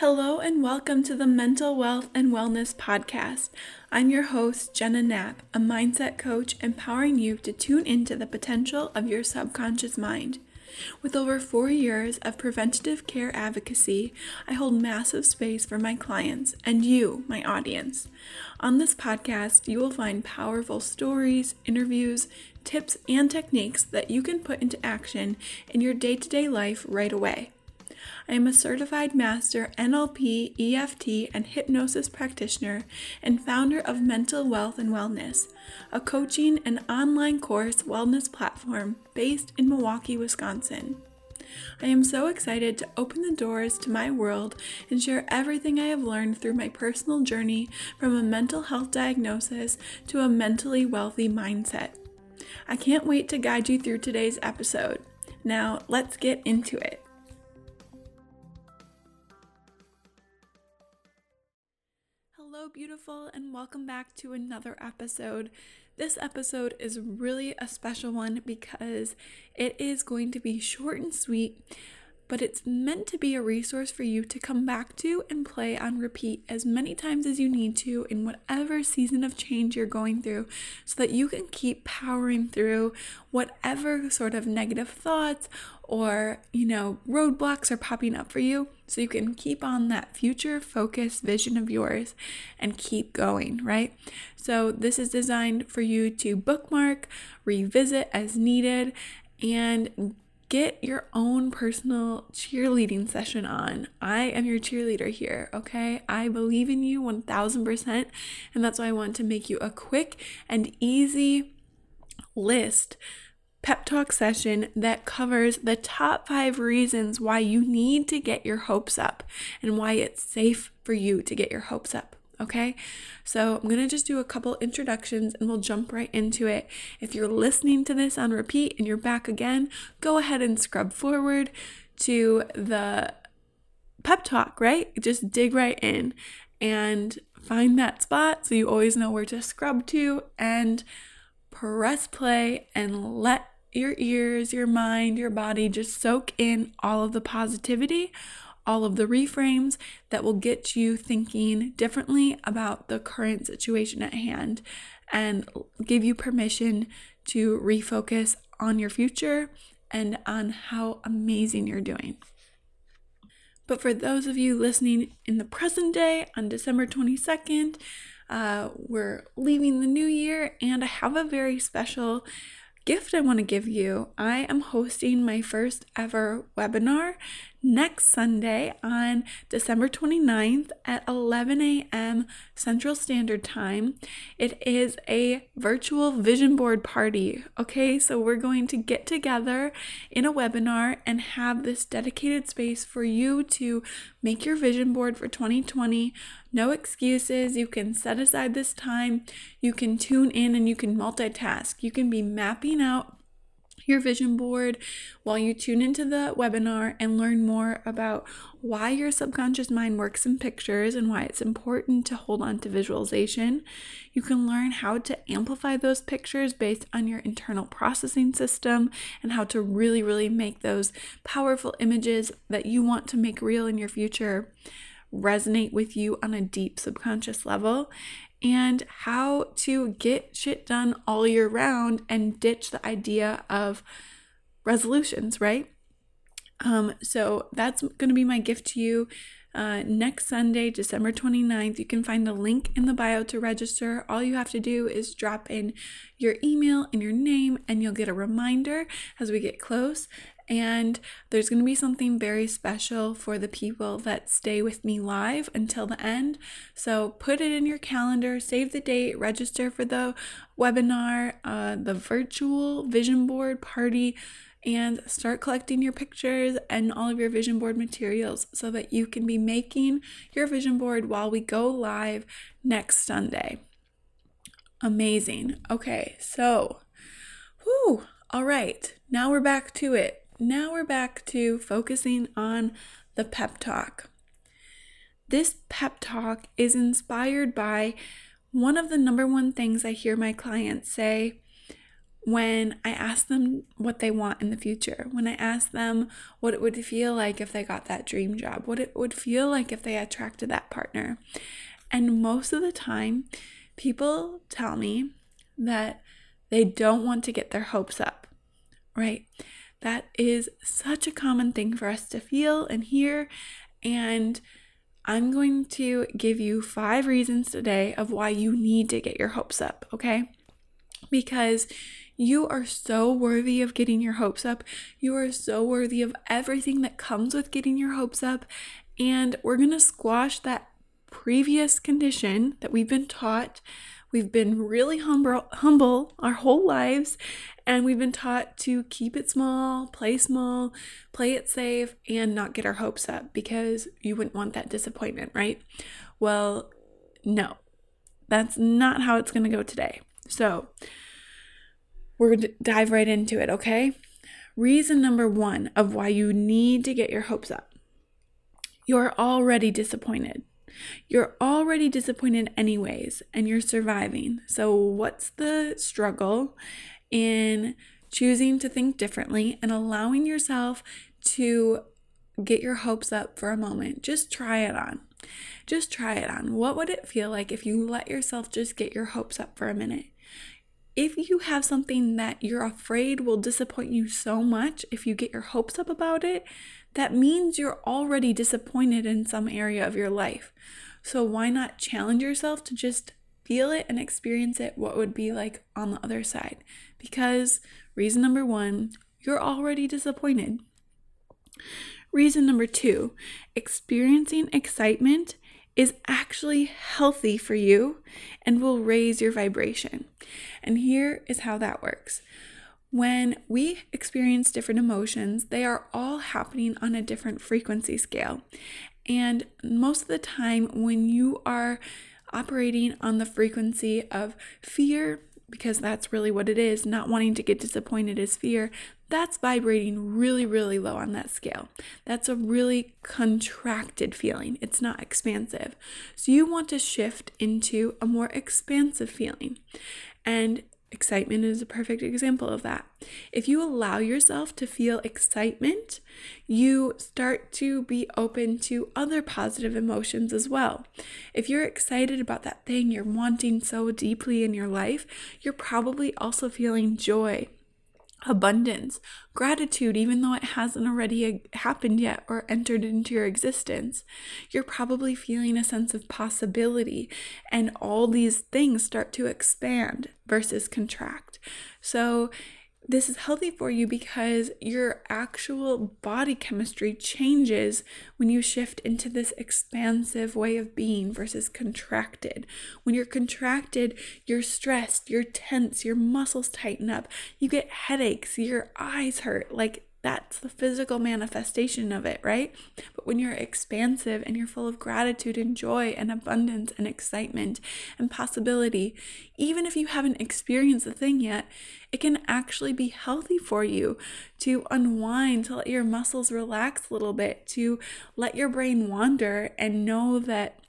Hello and welcome to the Mental Wealth and Wellness Podcast. I'm your host, Jenna Knapp, a mindset coach empowering you to tune into the potential of your subconscious mind. With over four years of preventative care advocacy, I hold massive space for my clients and you, my audience. On this podcast, you will find powerful stories, interviews, tips, and techniques that you can put into action in your day to day life right away. I am a certified master NLP, EFT, and hypnosis practitioner and founder of Mental Wealth and Wellness, a coaching and online course wellness platform based in Milwaukee, Wisconsin. I am so excited to open the doors to my world and share everything I have learned through my personal journey from a mental health diagnosis to a mentally wealthy mindset. I can't wait to guide you through today's episode. Now, let's get into it. Beautiful, and welcome back to another episode. This episode is really a special one because it is going to be short and sweet, but it's meant to be a resource for you to come back to and play on repeat as many times as you need to in whatever season of change you're going through so that you can keep powering through whatever sort of negative thoughts or, you know, roadblocks are popping up for you so you can keep on that future focused vision of yours and keep going, right? So, this is designed for you to bookmark, revisit as needed, and get your own personal cheerleading session on. I am your cheerleader here, okay? I believe in you 1000%, and that's why I want to make you a quick and easy list pep talk session that covers the top five reasons why you need to get your hopes up and why it's safe for you to get your hopes up. Okay, so I'm gonna just do a couple introductions and we'll jump right into it. If you're listening to this on repeat and you're back again, go ahead and scrub forward to the pep talk, right? Just dig right in and find that spot so you always know where to scrub to and press play and let your ears, your mind, your body just soak in all of the positivity, all of the reframes that will get you thinking differently about the current situation at hand and give you permission to refocus on your future and on how amazing you're doing. But for those of you listening in the present day on December 22nd, uh, we're leaving the new year, and I have a very special gift I want to give you. I am hosting my first ever webinar next Sunday on December 29th at 11 a.m. Central Standard Time. It is a virtual vision board party. Okay, so we're going to get together in a webinar and have this dedicated space for you to make your vision board for 2020. No excuses. You can set aside this time. You can tune in and you can multitask. You can be mapping out your vision board while you tune into the webinar and learn more about why your subconscious mind works in pictures and why it's important to hold on to visualization. You can learn how to amplify those pictures based on your internal processing system and how to really, really make those powerful images that you want to make real in your future resonate with you on a deep subconscious level and how to get shit done all year round and ditch the idea of resolutions, right? Um, so that's going to be my gift to you. Uh, next Sunday, December 29th, you can find the link in the bio to register. All you have to do is drop in your email and your name, and you'll get a reminder as we get close. And there's going to be something very special for the people that stay with me live until the end. So put it in your calendar, save the date, register for the webinar, uh, the virtual vision board party, and start collecting your pictures and all of your vision board materials so that you can be making your vision board while we go live next Sunday. Amazing. Okay, so, whew, all right, now we're back to it. Now we're back to focusing on the pep talk. This pep talk is inspired by one of the number one things I hear my clients say when I ask them what they want in the future, when I ask them what it would feel like if they got that dream job, what it would feel like if they attracted that partner. And most of the time, people tell me that they don't want to get their hopes up, right? That is such a common thing for us to feel and hear. And I'm going to give you five reasons today of why you need to get your hopes up, okay? Because you are so worthy of getting your hopes up. You are so worthy of everything that comes with getting your hopes up. And we're going to squash that previous condition that we've been taught. We've been really humble, humble our whole lives, and we've been taught to keep it small, play small, play it safe, and not get our hopes up because you wouldn't want that disappointment, right? Well, no, that's not how it's going to go today. So, we're going to dive right into it, okay? Reason number one of why you need to get your hopes up you're already disappointed. You're already disappointed, anyways, and you're surviving. So, what's the struggle in choosing to think differently and allowing yourself to get your hopes up for a moment? Just try it on. Just try it on. What would it feel like if you let yourself just get your hopes up for a minute? If you have something that you're afraid will disappoint you so much, if you get your hopes up about it, that means you're already disappointed in some area of your life. So why not challenge yourself to just feel it and experience it what would be like on the other side? Because reason number 1, you're already disappointed. Reason number 2, experiencing excitement is actually healthy for you and will raise your vibration. And here is how that works. When we experience different emotions, they are all happening on a different frequency scale. And most of the time, when you are operating on the frequency of fear, because that's really what it is, not wanting to get disappointed is fear, that's vibrating really, really low on that scale. That's a really contracted feeling. It's not expansive. So you want to shift into a more expansive feeling. And Excitement is a perfect example of that. If you allow yourself to feel excitement, you start to be open to other positive emotions as well. If you're excited about that thing you're wanting so deeply in your life, you're probably also feeling joy abundance, gratitude, even though it hasn't already uh, happened yet or entered into your existence. You're probably feeling a sense of possibility, and all these things start to expand versus contract. So, this is healthy for you because your actual body chemistry changes when you shift into this expansive way of being versus contracted. When you're contracted, you're stressed, you're tense, your muscles tighten up, you get headaches, your eyes hurt. Like that's the physical manifestation of it, right? But when you're expansive and you're full of gratitude and joy and abundance and excitement and possibility, even if you haven't experienced the thing yet, it can actually be healthy for you to unwind, to let your muscles relax a little bit, to let your brain wander and know that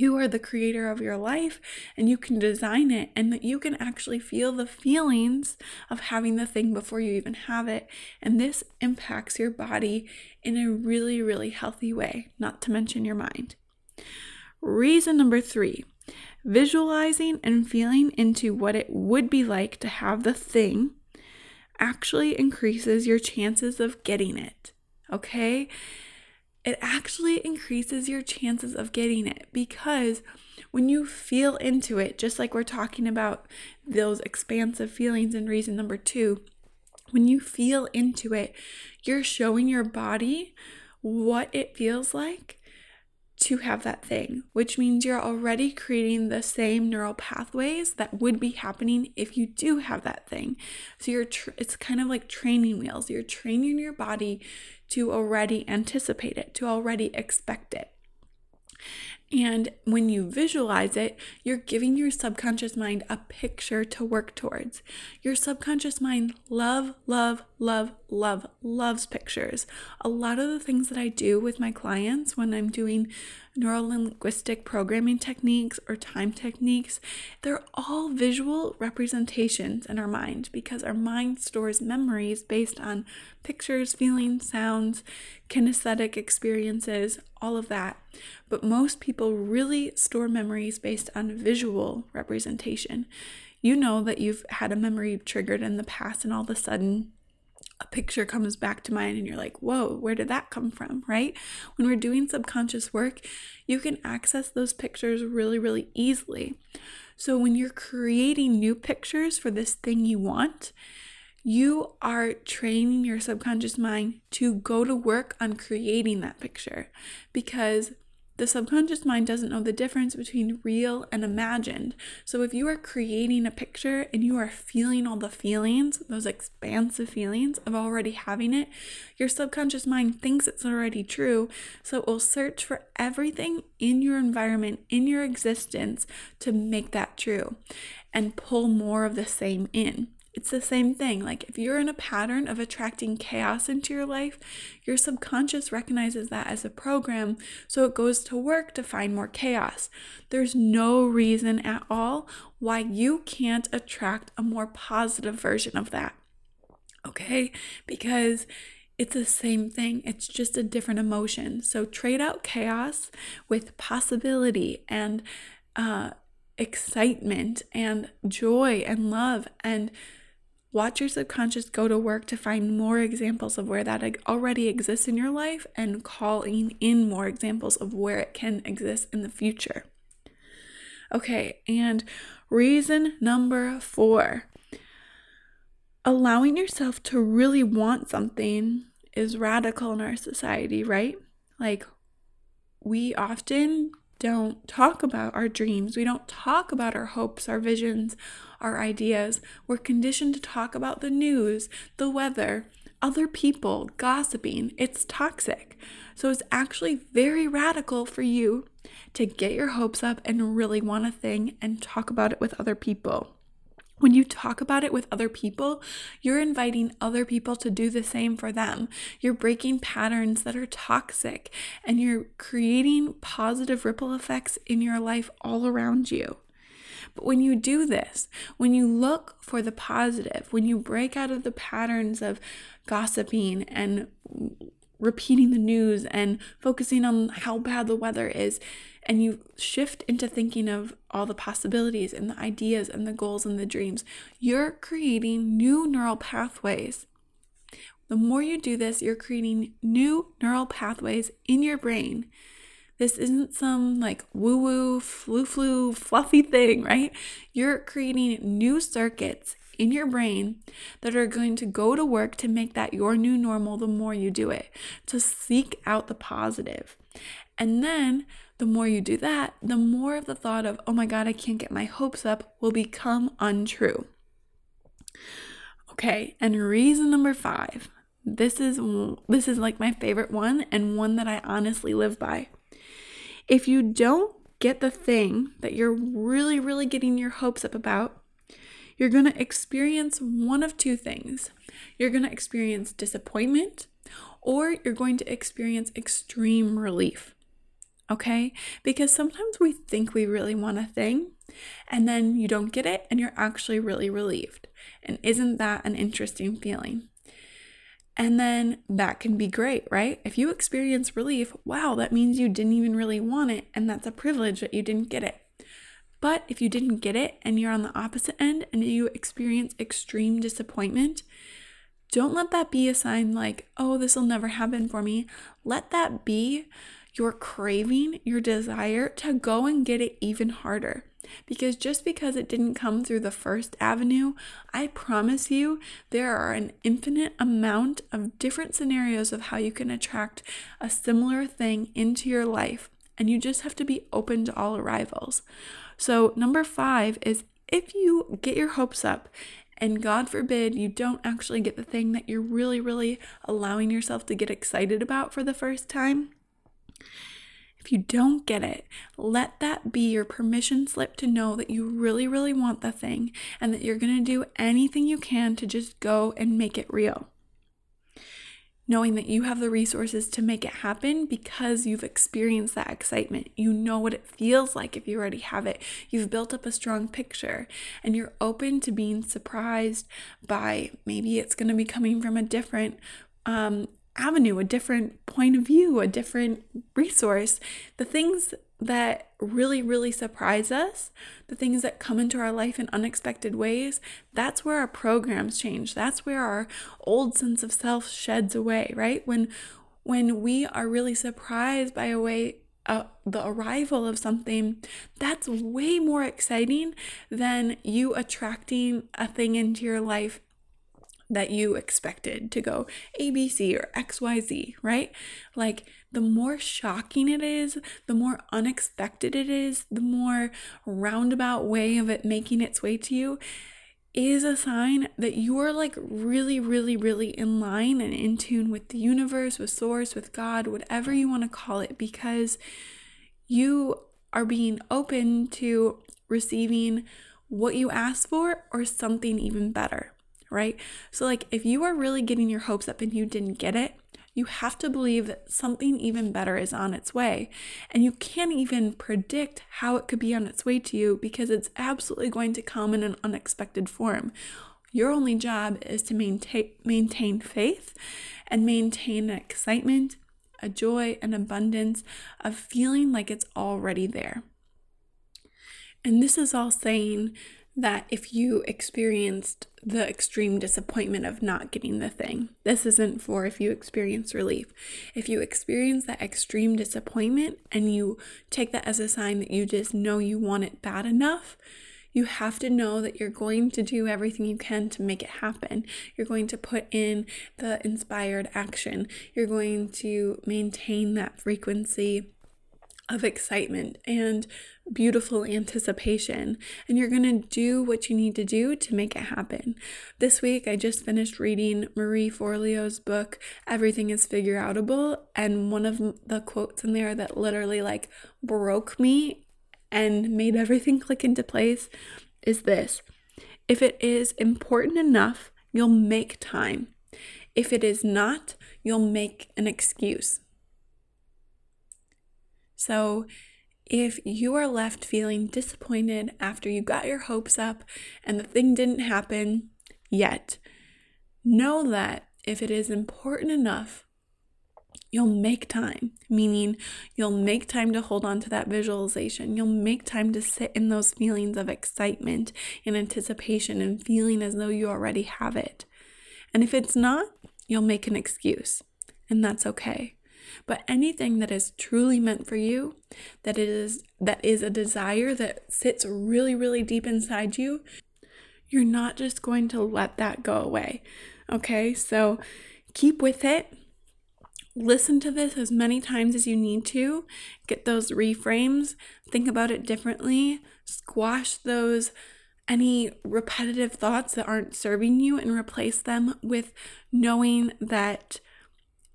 you are the creator of your life and you can design it and that you can actually feel the feelings of having the thing before you even have it. And this impacts your body in a really, really healthy way, not to mention your mind. Reason number three visualizing and feeling into what it would be like to have the thing actually increases your chances of getting it. Okay? It actually increases your chances of getting it because when you feel into it, just like we're talking about those expansive feelings in reason number two, when you feel into it, you're showing your body what it feels like to have that thing, which means you're already creating the same neural pathways that would be happening if you do have that thing. So you're tr- it's kind of like training wheels. You're training your body to already anticipate it, to already expect it. And when you visualize it, you're giving your subconscious mind a picture to work towards. Your subconscious mind love, love, love, love, loves pictures. A lot of the things that I do with my clients when I'm doing neuro linguistic programming techniques or time techniques, they're all visual representations in our mind because our mind stores memories based on pictures, feelings, sounds, kinesthetic experiences, all of that. But most people really store memories based on visual representation. You know that you've had a memory triggered in the past, and all of a sudden, a picture comes back to mind and you're like, whoa, where did that come from? Right? When we're doing subconscious work, you can access those pictures really, really easily. So when you're creating new pictures for this thing you want, you are training your subconscious mind to go to work on creating that picture because the subconscious mind doesn't know the difference between real and imagined. So if you are creating a picture and you are feeling all the feelings, those expansive feelings of already having it, your subconscious mind thinks it's already true. So it will search for everything in your environment, in your existence to make that true and pull more of the same in. It's the same thing. Like if you're in a pattern of attracting chaos into your life, your subconscious recognizes that as a program, so it goes to work to find more chaos. There's no reason at all why you can't attract a more positive version of that. Okay? Because it's the same thing, it's just a different emotion. So trade out chaos with possibility and uh, excitement and joy and love and Watch your subconscious go to work to find more examples of where that already exists in your life and calling in more examples of where it can exist in the future. Okay, and reason number four allowing yourself to really want something is radical in our society, right? Like, we often don't talk about our dreams. We don't talk about our hopes, our visions, our ideas. We're conditioned to talk about the news, the weather, other people, gossiping. It's toxic. So it's actually very radical for you to get your hopes up and really want a thing and talk about it with other people. When you talk about it with other people, you're inviting other people to do the same for them. You're breaking patterns that are toxic and you're creating positive ripple effects in your life all around you. But when you do this, when you look for the positive, when you break out of the patterns of gossiping and repeating the news and focusing on how bad the weather is, and you shift into thinking of all the possibilities and the ideas and the goals and the dreams, you're creating new neural pathways. The more you do this, you're creating new neural pathways in your brain. This isn't some like woo woo, flu flu, fluffy thing, right? You're creating new circuits in your brain that are going to go to work to make that your new normal the more you do it, to seek out the positive. And then the more you do that, the more of the thought of, oh my God, I can't get my hopes up will become untrue. Okay, and reason number five. This is this is like my favorite one and one that I honestly live by. If you don't get the thing that you're really really getting your hopes up about, you're going to experience one of two things. You're going to experience disappointment or you're going to experience extreme relief okay? Because sometimes we think we really want a thing and then you don't get it and you're actually really relieved. And isn't that an interesting feeling? And then that can be great, right? If you experience relief, wow, that means you didn't even really want it, and that's a privilege that you didn't get it. But if you didn't get it and you're on the opposite end and you experience extreme disappointment, don't let that be a sign like, oh, this will never happen for me. Let that be your craving, your desire to go and get it even harder. Because just because it didn't come through the first avenue, I promise you there are an infinite amount of different scenarios of how you can attract a similar thing into your life. And you just have to be open to all arrivals. So, number five is if you get your hopes up and God forbid you don't actually get the thing that you're really, really allowing yourself to get excited about for the first time, If you don't get it, let that be your permission slip to know that you really, really want the thing and that you're going to do anything you can to just go and make it real knowing that you have the resources to make it happen because you've experienced that excitement. You know what it feels like if you already have it. You've built up a strong picture and you're open to being surprised by maybe it's going to be coming from a different um, avenue, a different point of view, a different resource. The things that really, really surprise us, the things that come into our life in unexpected ways, that's where our programs change. That's where our old sense of self sheds away, right? When when we are really surprised by a way uh, the arrival of something that's way more exciting than you attracting a thing into your life that you expected to go ABC or XYZ, right? Like the more shocking it is, the more unexpected it is, the more roundabout way of it making its way to you is a sign that you are like really, really, really in line and in tune with the universe, with source, with God, whatever you want to call it, because you are being open to receiving what you asked for or something even better right? So, like, if you are really getting your hopes up and you didn't get it, you have to believe that something even better is on its way. And you can't even predict how it could be on its way to you because it's absolutely going to come in an unexpected form. Your only job is to maintain maintain faith and maintain excitement, a joy, an abundance of feeling like it's already there. And this is all saying that if you experienced the extreme disappointment of not getting the thing, this isn't for if you experience relief. If you experience that extreme disappointment and you take that as a sign that you just know you want it bad enough, you have to know that you're going to do everything you can to make it happen. You're going to put in the inspired action. You're going to maintain that frequency of excitement and beautiful anticipation, and you're going to do what you need to do to make it happen. This week, I just finished reading Marie Forleo's book, Everything is Figure Outable, and one of the quotes in there that literally like broke me and made everything click into place is this If it is important enough, you'll make time. If it is not, you'll make an excuse. So, if you are left feeling disappointed after you got your hopes up and the thing didn't happen yet, know that if it is important enough, you'll make time, meaning you'll make time to hold on to that visualization. You'll make time to sit in those feelings of excitement and anticipation and feeling as though you already have it. And if it's not, you'll make an excuse, and that's okay. But anything that is truly meant for you, that it is that is a desire that sits really really deep inside you, you're not just going to let that go away. Okay? So keep with it. Listen to this as many times as you need to. Get those reframes, think about it differently, squash those any repetitive thoughts that aren't serving you and replace them with knowing that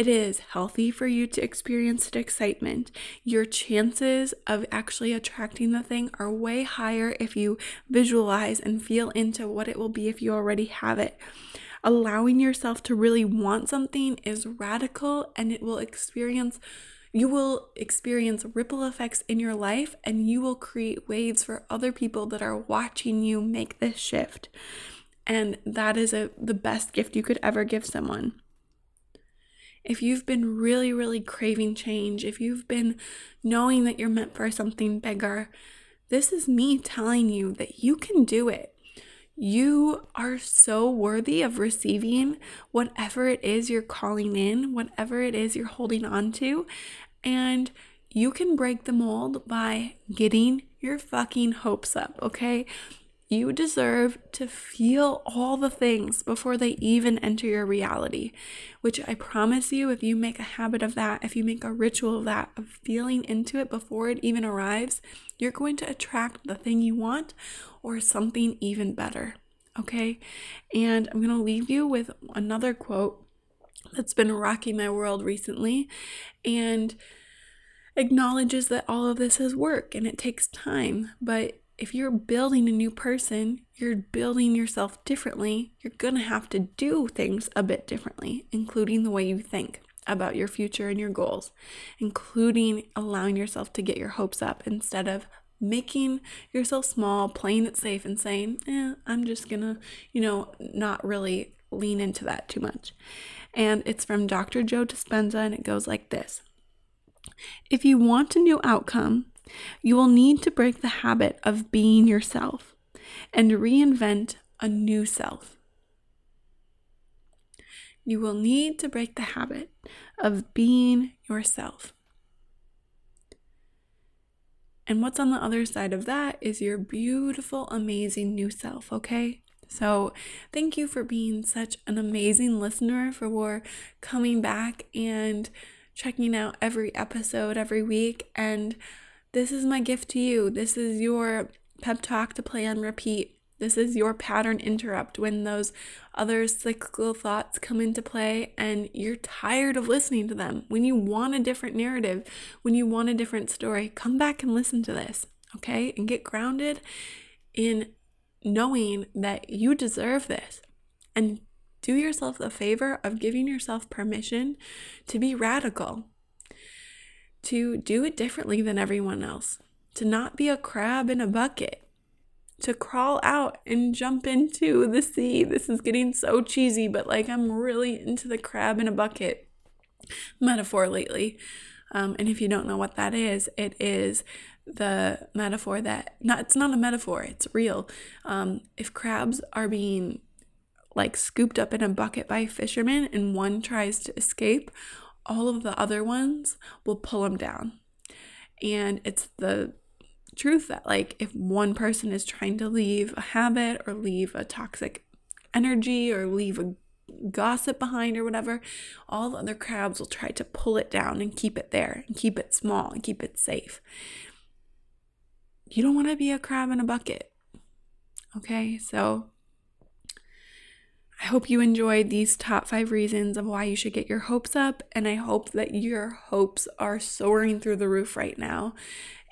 it is healthy for you to experience excitement. Your chances of actually attracting the thing are way higher if you visualize and feel into what it will be if you already have it. Allowing yourself to really want something is radical and it will experience you will experience ripple effects in your life and you will create waves for other people that are watching you make this shift. And that is a the best gift you could ever give someone if you've been really, really craving change, if you've been knowing that you're meant for something bigger, this is me telling you that you can do it. You are so worthy of receiving whatever it is you're calling in, whatever it is you're holding on to, and you can break the mold by getting your fucking hopes up, okay? You deserve to feel all the things before they even enter your reality, which I promise you, if you make a habit of that, if you make a ritual of that, of feeling into it before it even arrives, you're going to attract the thing you want or something even better. Okay. And I'm going to leave you with another quote that's been rocking my world recently. And acknowledges that all of this is work and it takes time. But if you're building a new person, you're building yourself differently, you're going to have to do things a bit differently, including the way you think about your future and your goals, including allowing yourself to get your hopes up instead of making yourself small, playing it safe, and saying, eh, I'm just gonna, you know, not really lean into that too much. And it's from Dr. Joe Dispenza, and it goes like this If you want a new outcome, you will need to break the habit of being yourself and reinvent a new self. You will need to break the habit of being yourself. And what's on the other side of that is your beautiful, amazing new self, okay? So, thank you for being such an amazing listener, for coming back and checking out every episode every week. And this is my gift to you. This is your pep talk to play on repeat. This is your pattern interrupt when those other cyclical thoughts come into play and you're tired of listening to them. When you want a different narrative, when you want a different story, come back and listen to this, okay? And get grounded in knowing that you deserve this. And do yourself the favor of giving yourself permission to be radical, to do it differently than everyone else, to not be a crab in a bucket to crawl out and jump into the sea. This is getting so cheesy, but like I'm really into the crab in a bucket metaphor lately. Um, and if you don't know what that is, it is the metaphor that not it's not a metaphor, it's real. Um, if crabs are being like scooped up in a bucket by fishermen and one tries to escape, all of the other ones will pull them down. And it's the truth that like if one person is trying to leave a habit or leave a toxic energy or leave a gossip behind or whatever, all the other crabs will try to pull it down and keep it there and keep it small and keep it safe. You don't want to be a crab in a bucket. Okay, so I hope you enjoyed these top five reasons of why you should get your hopes up, and I hope that your hopes are soaring through the roof right now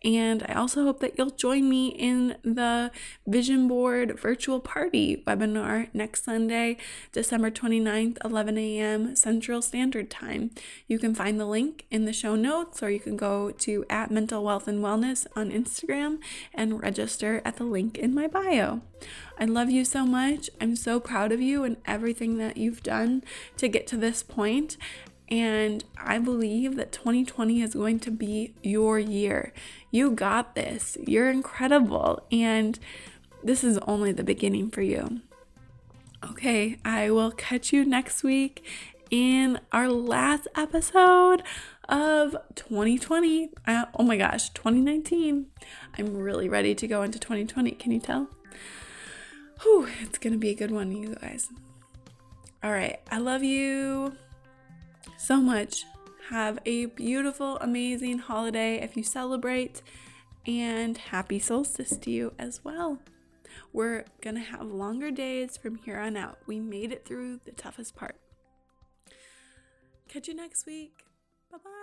and I also hope that you'll join me in the Vision Board virtual party webinar next Sunday, December 29th, 11 a.m. Central Standard Time. You can find the link in the show notes, or you can go to at Mental Wealth and Wellness on Instagram and register at the link in my bio. I love you so much. I'm so proud of you and everything that you've done to get to this point. And I believe that 2020 is going to be your year. You got this. You're incredible. And this is only the beginning for you. Okay, I will catch you next week in our last episode of 2020. Uh, oh my gosh, 2019. I'm really ready to go into 2020. Can you tell? Whew, it's gonna be a good one, you guys. All right, I love you so much. Have a beautiful, amazing holiday if you celebrate, and happy solstice to you as well. We're gonna have longer days from here on out. We made it through the toughest part. Catch you next week. Bye bye.